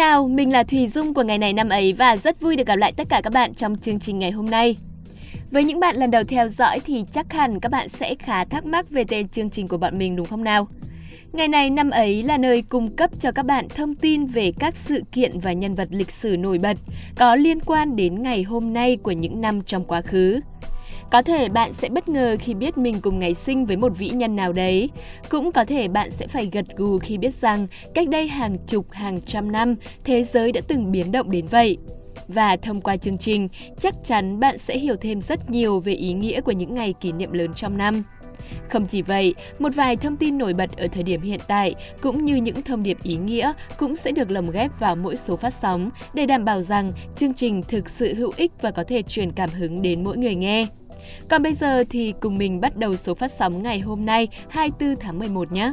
chào, mình là Thùy Dung của ngày này năm ấy và rất vui được gặp lại tất cả các bạn trong chương trình ngày hôm nay. Với những bạn lần đầu theo dõi thì chắc hẳn các bạn sẽ khá thắc mắc về tên chương trình của bọn mình đúng không nào? Ngày này năm ấy là nơi cung cấp cho các bạn thông tin về các sự kiện và nhân vật lịch sử nổi bật có liên quan đến ngày hôm nay của những năm trong quá khứ. Có thể bạn sẽ bất ngờ khi biết mình cùng ngày sinh với một vĩ nhân nào đấy. Cũng có thể bạn sẽ phải gật gù khi biết rằng cách đây hàng chục, hàng trăm năm, thế giới đã từng biến động đến vậy. Và thông qua chương trình, chắc chắn bạn sẽ hiểu thêm rất nhiều về ý nghĩa của những ngày kỷ niệm lớn trong năm. Không chỉ vậy, một vài thông tin nổi bật ở thời điểm hiện tại cũng như những thông điệp ý nghĩa cũng sẽ được lồng ghép vào mỗi số phát sóng để đảm bảo rằng chương trình thực sự hữu ích và có thể truyền cảm hứng đến mỗi người nghe. Còn bây giờ thì cùng mình bắt đầu số phát sóng ngày hôm nay 24 tháng 11 nhé.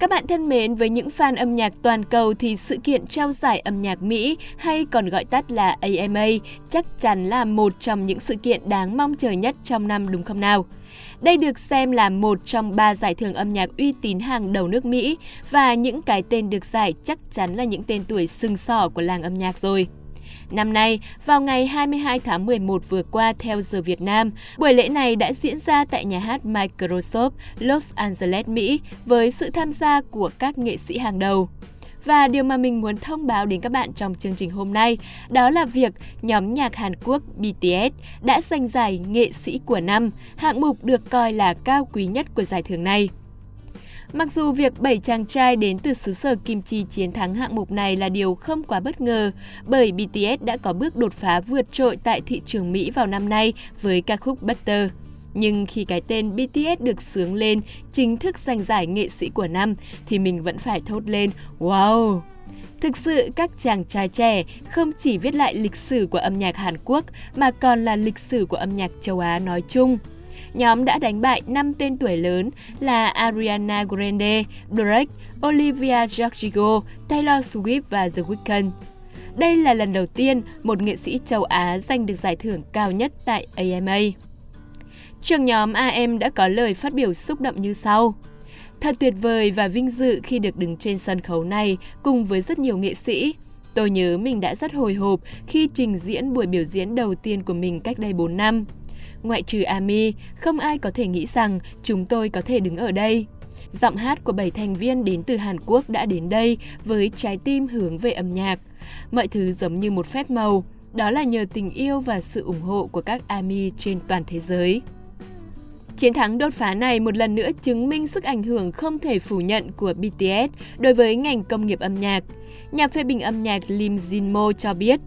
Các bạn thân mến, với những fan âm nhạc toàn cầu thì sự kiện trao giải âm nhạc Mỹ hay còn gọi tắt là AMA chắc chắn là một trong những sự kiện đáng mong chờ nhất trong năm đúng không nào? Đây được xem là một trong ba giải thưởng âm nhạc uy tín hàng đầu nước Mỹ và những cái tên được giải chắc chắn là những tên tuổi sừng sỏ của làng âm nhạc rồi. Năm nay, vào ngày 22 tháng 11 vừa qua theo giờ Việt Nam, buổi lễ này đã diễn ra tại nhà hát Microsoft Los Angeles, Mỹ với sự tham gia của các nghệ sĩ hàng đầu. Và điều mà mình muốn thông báo đến các bạn trong chương trình hôm nay đó là việc nhóm nhạc Hàn Quốc BTS đã giành giải nghệ sĩ của năm, hạng mục được coi là cao quý nhất của giải thưởng này. Mặc dù việc bảy chàng trai đến từ xứ sở Kim Chi chiến thắng hạng mục này là điều không quá bất ngờ, bởi BTS đã có bước đột phá vượt trội tại thị trường Mỹ vào năm nay với ca khúc Butter. Nhưng khi cái tên BTS được sướng lên, chính thức giành giải nghệ sĩ của năm, thì mình vẫn phải thốt lên Wow! Thực sự, các chàng trai trẻ không chỉ viết lại lịch sử của âm nhạc Hàn Quốc mà còn là lịch sử của âm nhạc châu Á nói chung nhóm đã đánh bại 5 tên tuổi lớn là Ariana Grande, Drake, Olivia Rodrigo, Taylor Swift và The Weeknd. Đây là lần đầu tiên một nghệ sĩ châu Á giành được giải thưởng cao nhất tại AMA. Trường nhóm AM đã có lời phát biểu xúc động như sau. Thật tuyệt vời và vinh dự khi được đứng trên sân khấu này cùng với rất nhiều nghệ sĩ. Tôi nhớ mình đã rất hồi hộp khi trình diễn buổi biểu diễn đầu tiên của mình cách đây 4 năm. Ngoại trừ Ami, không ai có thể nghĩ rằng chúng tôi có thể đứng ở đây. Giọng hát của bảy thành viên đến từ Hàn Quốc đã đến đây với trái tim hướng về âm nhạc. Mọi thứ giống như một phép màu, đó là nhờ tình yêu và sự ủng hộ của các ARMY trên toàn thế giới. Chiến thắng đột phá này một lần nữa chứng minh sức ảnh hưởng không thể phủ nhận của BTS đối với ngành công nghiệp âm nhạc. Nhà phê bình âm nhạc Lim Jinmo cho biết,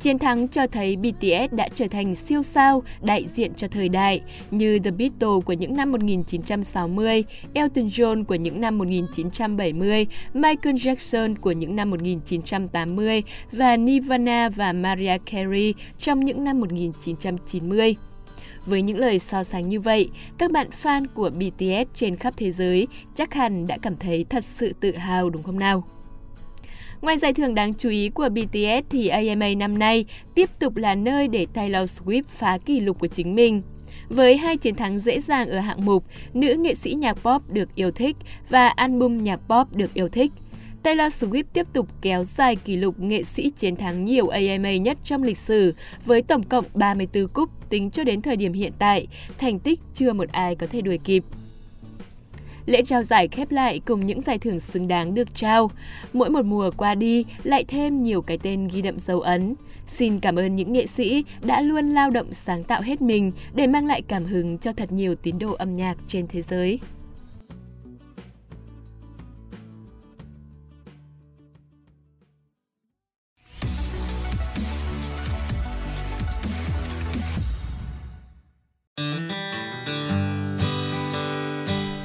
Chiến thắng cho thấy BTS đã trở thành siêu sao đại diện cho thời đại như The Beatles của những năm 1960, Elton John của những năm 1970, Michael Jackson của những năm 1980 và Nirvana và Mariah Carey trong những năm 1990. Với những lời so sánh như vậy, các bạn fan của BTS trên khắp thế giới chắc hẳn đã cảm thấy thật sự tự hào đúng không nào? Ngoài giải thưởng đáng chú ý của BTS thì AMA năm nay tiếp tục là nơi để Taylor Swift phá kỷ lục của chính mình. Với hai chiến thắng dễ dàng ở hạng mục nữ nghệ sĩ nhạc pop được yêu thích và album nhạc pop được yêu thích, Taylor Swift tiếp tục kéo dài kỷ lục nghệ sĩ chiến thắng nhiều AMA nhất trong lịch sử với tổng cộng 34 cúp tính cho đến thời điểm hiện tại, thành tích chưa một ai có thể đuổi kịp. Lễ trao giải khép lại cùng những giải thưởng xứng đáng được trao. Mỗi một mùa qua đi lại thêm nhiều cái tên ghi đậm dấu ấn. Xin cảm ơn những nghệ sĩ đã luôn lao động sáng tạo hết mình để mang lại cảm hứng cho thật nhiều tín đồ âm nhạc trên thế giới.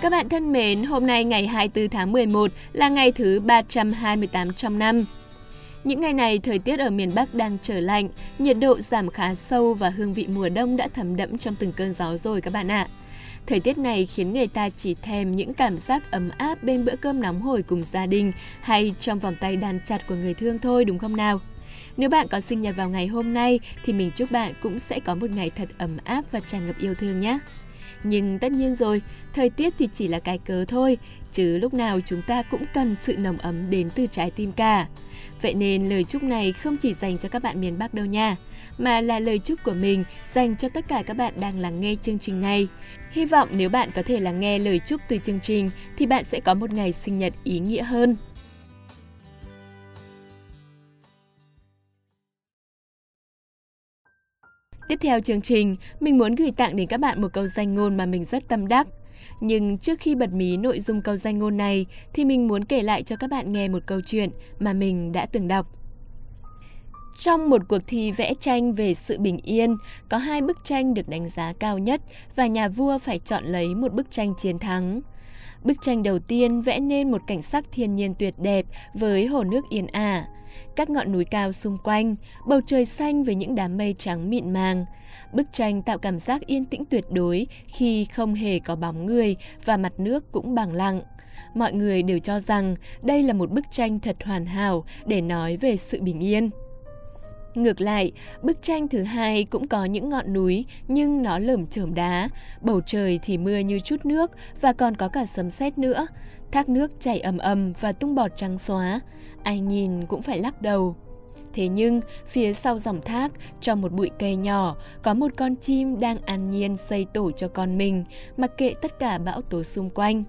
Các bạn thân mến, hôm nay ngày 24 tháng 11 là ngày thứ 328 trong năm. Những ngày này, thời tiết ở miền Bắc đang trở lạnh, nhiệt độ giảm khá sâu và hương vị mùa đông đã thấm đẫm trong từng cơn gió rồi các bạn ạ. thời tiết này khiến người ta chỉ thèm những cảm giác ấm áp bên bữa cơm nóng hổi cùng gia đình hay trong vòng tay đàn chặt của người thương thôi đúng không nào? Nếu bạn có sinh nhật vào ngày hôm nay thì mình chúc bạn cũng sẽ có một ngày thật ấm áp và tràn ngập yêu thương nhé. Nhưng tất nhiên rồi, thời tiết thì chỉ là cái cớ thôi, chứ lúc nào chúng ta cũng cần sự nồng ấm đến từ trái tim cả. Vậy nên lời chúc này không chỉ dành cho các bạn miền Bắc đâu nha, mà là lời chúc của mình dành cho tất cả các bạn đang lắng nghe chương trình này. Hy vọng nếu bạn có thể lắng nghe lời chúc từ chương trình thì bạn sẽ có một ngày sinh nhật ý nghĩa hơn. Tiếp theo chương trình, mình muốn gửi tặng đến các bạn một câu danh ngôn mà mình rất tâm đắc. Nhưng trước khi bật mí nội dung câu danh ngôn này thì mình muốn kể lại cho các bạn nghe một câu chuyện mà mình đã từng đọc. Trong một cuộc thi vẽ tranh về sự bình yên, có hai bức tranh được đánh giá cao nhất và nhà vua phải chọn lấy một bức tranh chiến thắng. Bức tranh đầu tiên vẽ nên một cảnh sắc thiên nhiên tuyệt đẹp với hồ nước yên ả các ngọn núi cao xung quanh, bầu trời xanh với những đám mây trắng mịn màng. Bức tranh tạo cảm giác yên tĩnh tuyệt đối khi không hề có bóng người và mặt nước cũng bằng lặng. Mọi người đều cho rằng đây là một bức tranh thật hoàn hảo để nói về sự bình yên. Ngược lại, bức tranh thứ hai cũng có những ngọn núi nhưng nó lởm chởm đá, bầu trời thì mưa như chút nước và còn có cả sấm sét nữa. Thác nước chảy ầm ầm và tung bọt trắng xóa, ai nhìn cũng phải lắc đầu. Thế nhưng, phía sau dòng thác, trong một bụi cây nhỏ, có một con chim đang an nhiên xây tổ cho con mình, mặc kệ tất cả bão tố xung quanh.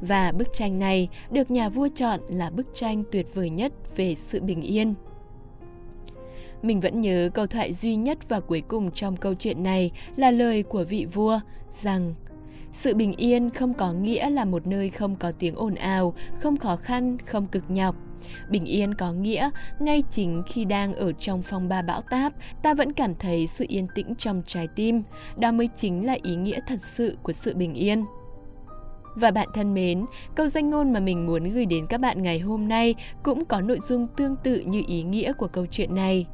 Và bức tranh này được nhà vua chọn là bức tranh tuyệt vời nhất về sự bình yên. Mình vẫn nhớ câu thoại duy nhất và cuối cùng trong câu chuyện này là lời của vị vua rằng sự bình yên không có nghĩa là một nơi không có tiếng ồn ào, không khó khăn, không cực nhọc. Bình yên có nghĩa, ngay chính khi đang ở trong phong ba bão táp, ta vẫn cảm thấy sự yên tĩnh trong trái tim. Đó mới chính là ý nghĩa thật sự của sự bình yên. Và bạn thân mến, câu danh ngôn mà mình muốn gửi đến các bạn ngày hôm nay cũng có nội dung tương tự như ý nghĩa của câu chuyện này.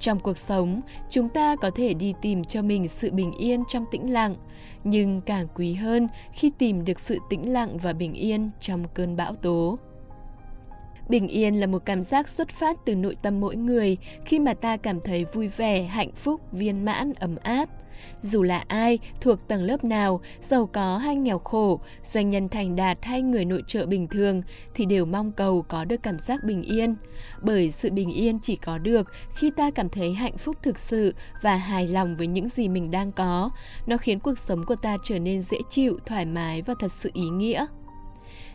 Trong cuộc sống, chúng ta có thể đi tìm cho mình sự bình yên trong tĩnh lặng, nhưng càng quý hơn khi tìm được sự tĩnh lặng và bình yên trong cơn bão tố. Bình yên là một cảm giác xuất phát từ nội tâm mỗi người khi mà ta cảm thấy vui vẻ, hạnh phúc, viên mãn, ấm áp. Dù là ai, thuộc tầng lớp nào, giàu có hay nghèo khổ, doanh nhân thành đạt hay người nội trợ bình thường thì đều mong cầu có được cảm giác bình yên. Bởi sự bình yên chỉ có được khi ta cảm thấy hạnh phúc thực sự và hài lòng với những gì mình đang có. Nó khiến cuộc sống của ta trở nên dễ chịu, thoải mái và thật sự ý nghĩa.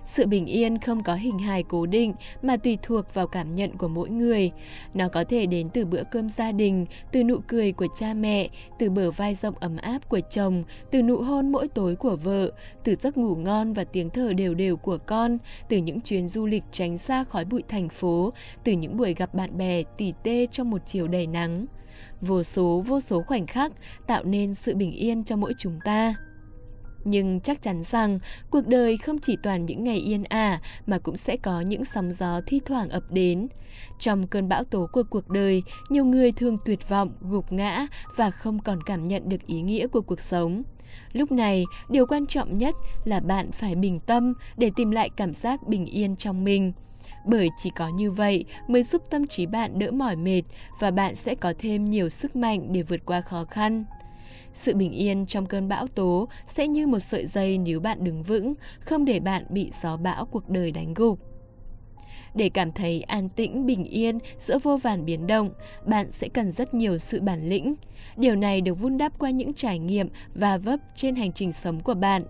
Sự bình yên không có hình hài cố định mà tùy thuộc vào cảm nhận của mỗi người. Nó có thể đến từ bữa cơm gia đình, từ nụ cười của cha mẹ, từ bờ vai rộng ấm áp của chồng, từ nụ hôn mỗi tối của vợ, từ giấc ngủ ngon và tiếng thở đều đều của con, từ những chuyến du lịch tránh xa khói bụi thành phố, từ những buổi gặp bạn bè tỉ tê trong một chiều đầy nắng. Vô số vô số khoảnh khắc tạo nên sự bình yên cho mỗi chúng ta. Nhưng chắc chắn rằng cuộc đời không chỉ toàn những ngày yên ả mà cũng sẽ có những sóng gió thi thoảng ập đến. Trong cơn bão tố của cuộc đời, nhiều người thường tuyệt vọng, gục ngã và không còn cảm nhận được ý nghĩa của cuộc sống. Lúc này, điều quan trọng nhất là bạn phải bình tâm để tìm lại cảm giác bình yên trong mình. Bởi chỉ có như vậy mới giúp tâm trí bạn đỡ mỏi mệt và bạn sẽ có thêm nhiều sức mạnh để vượt qua khó khăn. Sự bình yên trong cơn bão tố sẽ như một sợi dây nếu bạn đứng vững, không để bạn bị gió bão cuộc đời đánh gục. Để cảm thấy an tĩnh, bình yên giữa vô vàn biến động, bạn sẽ cần rất nhiều sự bản lĩnh. Điều này được vun đắp qua những trải nghiệm và vấp trên hành trình sống của bạn.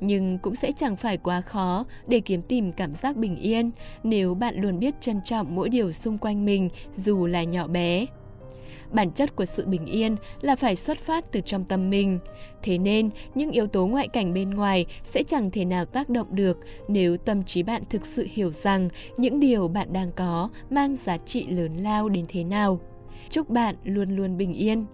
Nhưng cũng sẽ chẳng phải quá khó để kiếm tìm cảm giác bình yên nếu bạn luôn biết trân trọng mỗi điều xung quanh mình dù là nhỏ bé. Bản chất của sự bình yên là phải xuất phát từ trong tâm mình. Thế nên, những yếu tố ngoại cảnh bên ngoài sẽ chẳng thể nào tác động được nếu tâm trí bạn thực sự hiểu rằng những điều bạn đang có mang giá trị lớn lao đến thế nào. Chúc bạn luôn luôn bình yên.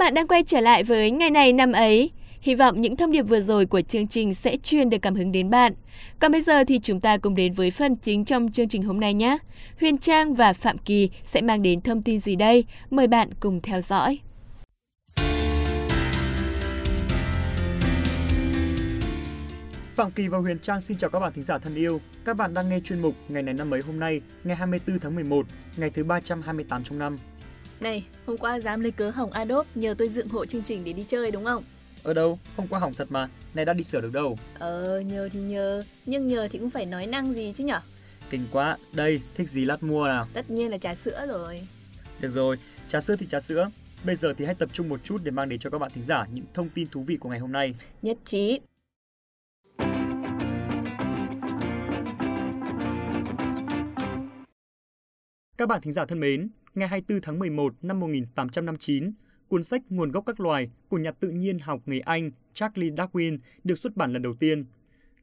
Bạn đang quay trở lại với ngày này năm ấy. Hy vọng những thông điệp vừa rồi của chương trình sẽ truyền được cảm hứng đến bạn. Còn bây giờ thì chúng ta cùng đến với phần chính trong chương trình hôm nay nhé. Huyền Trang và Phạm Kỳ sẽ mang đến thông tin gì đây? Mời bạn cùng theo dõi. Phạm Kỳ và Huyền Trang xin chào các bạn thính giả thân yêu. Các bạn đang nghe chuyên mục Ngày này năm ấy hôm nay, ngày 24 tháng 11, ngày thứ 328 trong năm. Này, hôm qua dám lấy cớ hỏng Adobe nhờ tôi dựng hộ chương trình để đi chơi đúng không? Ở đâu? Hôm qua hỏng thật mà, này đã đi sửa được đâu. Ờ, nhờ thì nhờ, nhưng nhờ thì cũng phải nói năng gì chứ nhở? Kinh quá, đây, thích gì lát mua nào. Tất nhiên là trà sữa rồi. Được rồi, trà sữa thì trà sữa. Bây giờ thì hãy tập trung một chút để mang đến cho các bạn thính giả những thông tin thú vị của ngày hôm nay. Nhất trí. Các bạn thính giả thân mến, ngày 24 tháng 11 năm 1859, cuốn sách Nguồn gốc các loài của nhà tự nhiên học người Anh Charles Darwin được xuất bản lần đầu tiên.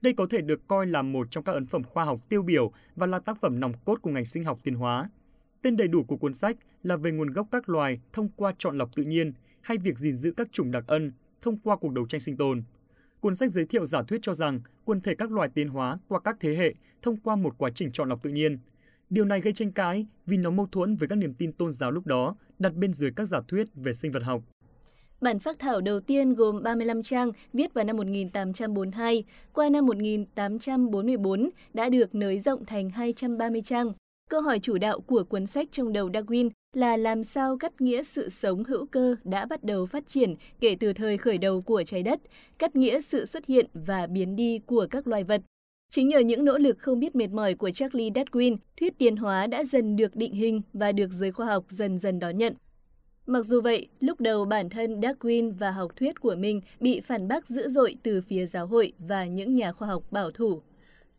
Đây có thể được coi là một trong các ấn phẩm khoa học tiêu biểu và là tác phẩm nòng cốt của ngành sinh học tiến hóa. Tên đầy đủ của cuốn sách là về nguồn gốc các loài thông qua chọn lọc tự nhiên hay việc gìn giữ các chủng đặc ân thông qua cuộc đấu tranh sinh tồn. Cuốn sách giới thiệu giả thuyết cho rằng quần thể các loài tiến hóa qua các thế hệ thông qua một quá trình chọn lọc tự nhiên – Điều này gây tranh cãi vì nó mâu thuẫn với các niềm tin tôn giáo lúc đó đặt bên dưới các giả thuyết về sinh vật học. Bản phác thảo đầu tiên gồm 35 trang viết vào năm 1842, qua năm 1844 đã được nới rộng thành 230 trang. Câu hỏi chủ đạo của cuốn sách trong đầu Darwin là làm sao cắt nghĩa sự sống hữu cơ đã bắt đầu phát triển kể từ thời khởi đầu của trái đất, cắt nghĩa sự xuất hiện và biến đi của các loài vật, Chính nhờ những nỗ lực không biết mệt mỏi của Charlie Darwin, thuyết tiến hóa đã dần được định hình và được giới khoa học dần dần đón nhận. Mặc dù vậy, lúc đầu bản thân Darwin và học thuyết của mình bị phản bác dữ dội từ phía giáo hội và những nhà khoa học bảo thủ.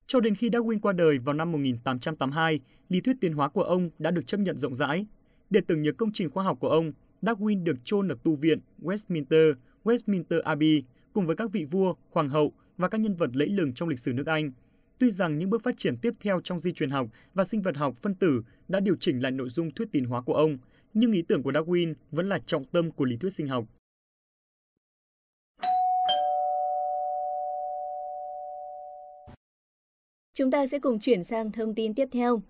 Cho đến khi Darwin qua đời vào năm 1882, lý thuyết tiến hóa của ông đã được chấp nhận rộng rãi. Để tưởng nhớ công trình khoa học của ông, Darwin được chôn ở tu viện Westminster, Westminster Abbey cùng với các vị vua, hoàng hậu và các nhân vật lẫy lừng trong lịch sử nước Anh. Tuy rằng những bước phát triển tiếp theo trong di truyền học và sinh vật học phân tử đã điều chỉnh lại nội dung thuyết tiến hóa của ông, nhưng ý tưởng của Darwin vẫn là trọng tâm của lý thuyết sinh học. Chúng ta sẽ cùng chuyển sang thông tin tiếp theo.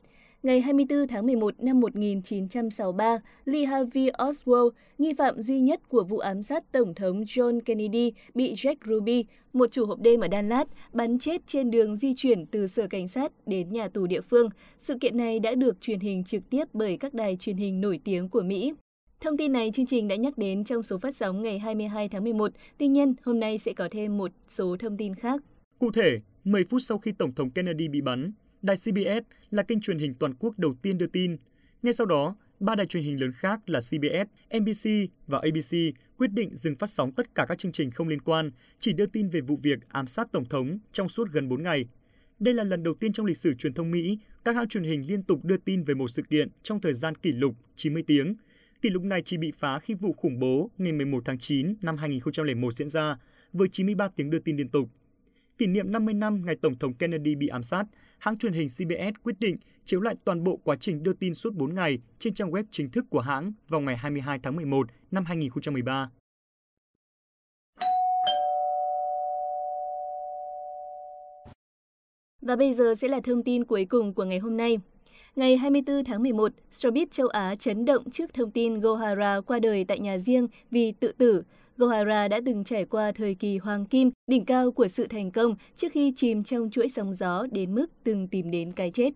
Ngày 24 tháng 11 năm 1963, Lee Harvey Oswald, nghi phạm duy nhất của vụ ám sát Tổng thống John Kennedy, bị Jack Ruby, một chủ hộp đêm ở Dallas, bắn chết trên đường di chuyển từ sở cảnh sát đến nhà tù địa phương. Sự kiện này đã được truyền hình trực tiếp bởi các đài truyền hình nổi tiếng của Mỹ. Thông tin này chương trình đã nhắc đến trong số phát sóng ngày 22 tháng 11, tuy nhiên hôm nay sẽ có thêm một số thông tin khác. Cụ thể, 10 phút sau khi Tổng thống Kennedy bị bắn, Đài CBS là kênh truyền hình toàn quốc đầu tiên đưa tin. Ngay sau đó, ba đài truyền hình lớn khác là CBS, NBC và ABC quyết định dừng phát sóng tất cả các chương trình không liên quan, chỉ đưa tin về vụ việc ám sát Tổng thống trong suốt gần 4 ngày. Đây là lần đầu tiên trong lịch sử truyền thông Mỹ, các hãng truyền hình liên tục đưa tin về một sự kiện trong thời gian kỷ lục 90 tiếng. Kỷ lục này chỉ bị phá khi vụ khủng bố ngày 11 tháng 9 năm 2001 diễn ra, với 93 tiếng đưa tin liên tục. Kỷ niệm 50 năm ngày Tổng thống Kennedy bị ám sát, hãng truyền hình CBS quyết định chiếu lại toàn bộ quá trình đưa tin suốt 4 ngày trên trang web chính thức của hãng vào ngày 22 tháng 11 năm 2013. Và bây giờ sẽ là thông tin cuối cùng của ngày hôm nay. Ngày 24 tháng 11, showbiz châu Á chấn động trước thông tin Gohara qua đời tại nhà riêng vì tự tử. Gohara đã từng trải qua thời kỳ hoàng kim, đỉnh cao của sự thành công trước khi chìm trong chuỗi sóng gió đến mức từng tìm đến cái chết.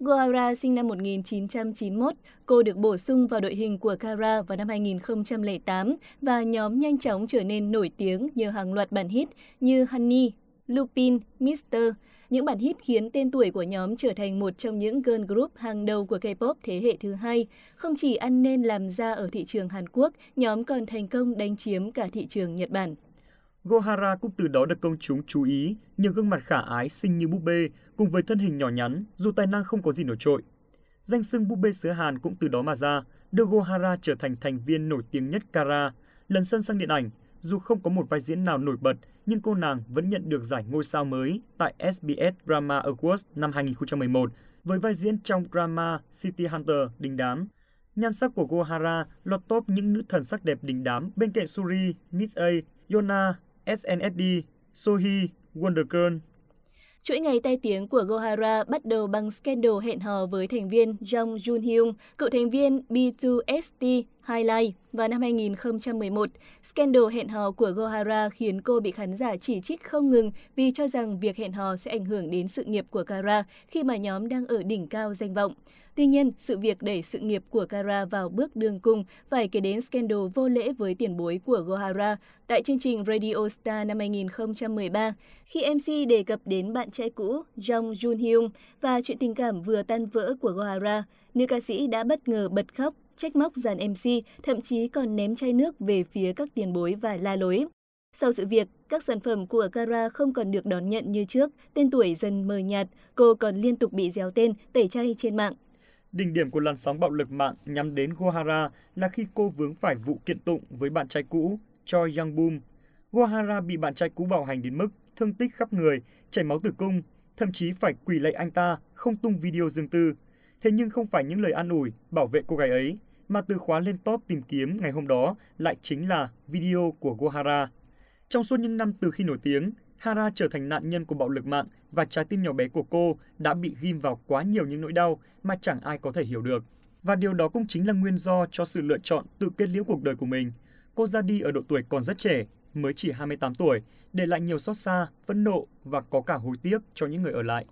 Gohara sinh năm 1991, cô được bổ sung vào đội hình của Kara vào năm 2008 và nhóm nhanh chóng trở nên nổi tiếng nhờ hàng loạt bản hit như Honey, Lupin, Mister, những bản hit khiến tên tuổi của nhóm trở thành một trong những girl group hàng đầu của K-pop thế hệ thứ hai. Không chỉ ăn nên làm ra ở thị trường Hàn Quốc, nhóm còn thành công đánh chiếm cả thị trường Nhật Bản. Gohara cũng từ đó được công chúng chú ý, nhờ gương mặt khả ái xinh như búp bê, cùng với thân hình nhỏ nhắn, dù tài năng không có gì nổi trội. Danh xưng búp bê xứ Hàn cũng từ đó mà ra, đưa Gohara trở thành thành viên nổi tiếng nhất Kara. Lần sân sang điện ảnh, dù không có một vai diễn nào nổi bật, nhưng cô nàng vẫn nhận được giải ngôi sao mới tại SBS Drama Awards năm 2011 với vai diễn trong drama City Hunter đình đám. Nhan sắc của Gohara lọt top những nữ thần sắc đẹp đình đám bên cạnh Suri, Miss A, Yona, SNSD, Sohee, Wonder Girl. Chuỗi ngày tai tiếng của Gohara bắt đầu bằng scandal hẹn hò với thành viên Jong Jun Hyung, cựu thành viên B2ST Highlight vào năm 2011. Scandal hẹn hò của Gohara khiến cô bị khán giả chỉ trích không ngừng vì cho rằng việc hẹn hò sẽ ảnh hưởng đến sự nghiệp của Kara khi mà nhóm đang ở đỉnh cao danh vọng. Tuy nhiên, sự việc đẩy sự nghiệp của Kara vào bước đường cùng phải kể đến scandal vô lễ với tiền bối của Gohara tại chương trình Radio Star năm 2013 khi MC đề cập đến bạn trai cũ Jong Jun Hyun và chuyện tình cảm vừa tan vỡ của Gohara, nữ ca sĩ đã bất ngờ bật khóc trách móc dàn MC, thậm chí còn ném chai nước về phía các tiền bối và la lối. Sau sự việc, các sản phẩm của Kara không còn được đón nhận như trước, tên tuổi dần mờ nhạt, cô còn liên tục bị déo tên, tẩy chay trên mạng. Đỉnh điểm của làn sóng bạo lực mạng nhắm đến Gohara là khi cô vướng phải vụ kiện tụng với bạn trai cũ, Choi Young Boom. Gohara bị bạn trai cũ bạo hành đến mức thương tích khắp người, chảy máu tử cung, thậm chí phải quỳ lạy anh ta không tung video riêng tư. Thế nhưng không phải những lời an ủi, bảo vệ cô gái ấy, mà từ khóa lên top tìm kiếm ngày hôm đó lại chính là video của Gohara. Trong suốt những năm từ khi nổi tiếng, Hara trở thành nạn nhân của bạo lực mạng và trái tim nhỏ bé của cô đã bị ghim vào quá nhiều những nỗi đau mà chẳng ai có thể hiểu được. Và điều đó cũng chính là nguyên do cho sự lựa chọn tự kết liễu cuộc đời của mình. Cô ra đi ở độ tuổi còn rất trẻ, mới chỉ 28 tuổi, để lại nhiều xót xa, phẫn nộ và có cả hối tiếc cho những người ở lại.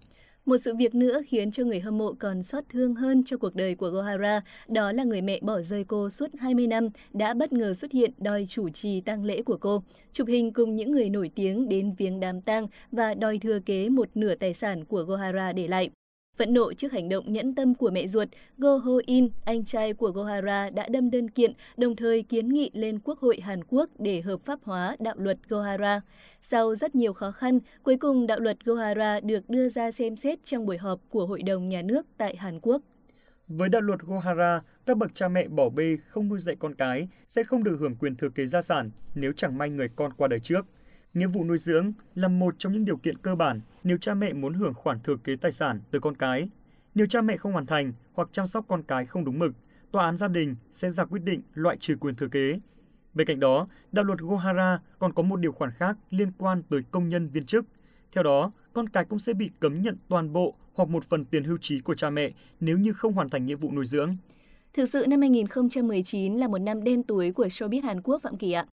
Một sự việc nữa khiến cho người hâm mộ còn xót thương hơn cho cuộc đời của Gohara, đó là người mẹ bỏ rơi cô suốt 20 năm đã bất ngờ xuất hiện đòi chủ trì tang lễ của cô, chụp hình cùng những người nổi tiếng đến viếng đám tang và đòi thừa kế một nửa tài sản của Gohara để lại. Phẫn nộ trước hành động nhẫn tâm của mẹ ruột, Go Ho In, anh trai của Gohara đã đâm đơn kiện, đồng thời kiến nghị lên Quốc hội Hàn Quốc để hợp pháp hóa đạo luật Gohara. Sau rất nhiều khó khăn, cuối cùng đạo luật Gohara được đưa ra xem xét trong buổi họp của Hội đồng Nhà nước tại Hàn Quốc. Với đạo luật Gohara, các bậc cha mẹ bỏ bê không nuôi dạy con cái sẽ không được hưởng quyền thừa kế gia sản nếu chẳng may người con qua đời trước. Nghĩa vụ nuôi dưỡng là một trong những điều kiện cơ bản nếu cha mẹ muốn hưởng khoản thừa kế tài sản từ con cái. Nếu cha mẹ không hoàn thành hoặc chăm sóc con cái không đúng mực, tòa án gia đình sẽ ra quyết định loại trừ quyền thừa kế. Bên cạnh đó, đạo luật Gohara còn có một điều khoản khác liên quan tới công nhân viên chức. Theo đó, con cái cũng sẽ bị cấm nhận toàn bộ hoặc một phần tiền hưu trí của cha mẹ nếu như không hoàn thành nghĩa vụ nuôi dưỡng. Thực sự năm 2019 là một năm đen tối của showbiz Hàn Quốc Phạm Kỳ ạ.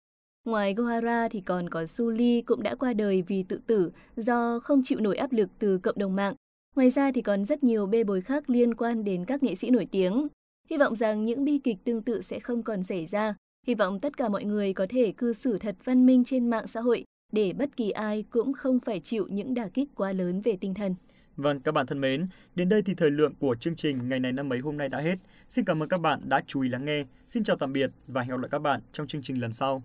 Ngoài Gohara thì còn có Suli cũng đã qua đời vì tự tử do không chịu nổi áp lực từ cộng đồng mạng. Ngoài ra thì còn rất nhiều bê bối khác liên quan đến các nghệ sĩ nổi tiếng. Hy vọng rằng những bi kịch tương tự sẽ không còn xảy ra. Hy vọng tất cả mọi người có thể cư xử thật văn minh trên mạng xã hội để bất kỳ ai cũng không phải chịu những đả kích quá lớn về tinh thần. Vâng, các bạn thân mến, đến đây thì thời lượng của chương trình ngày này năm ấy hôm nay đã hết. Xin cảm ơn các bạn đã chú ý lắng nghe. Xin chào tạm biệt và hẹn gặp lại các bạn trong chương trình lần sau.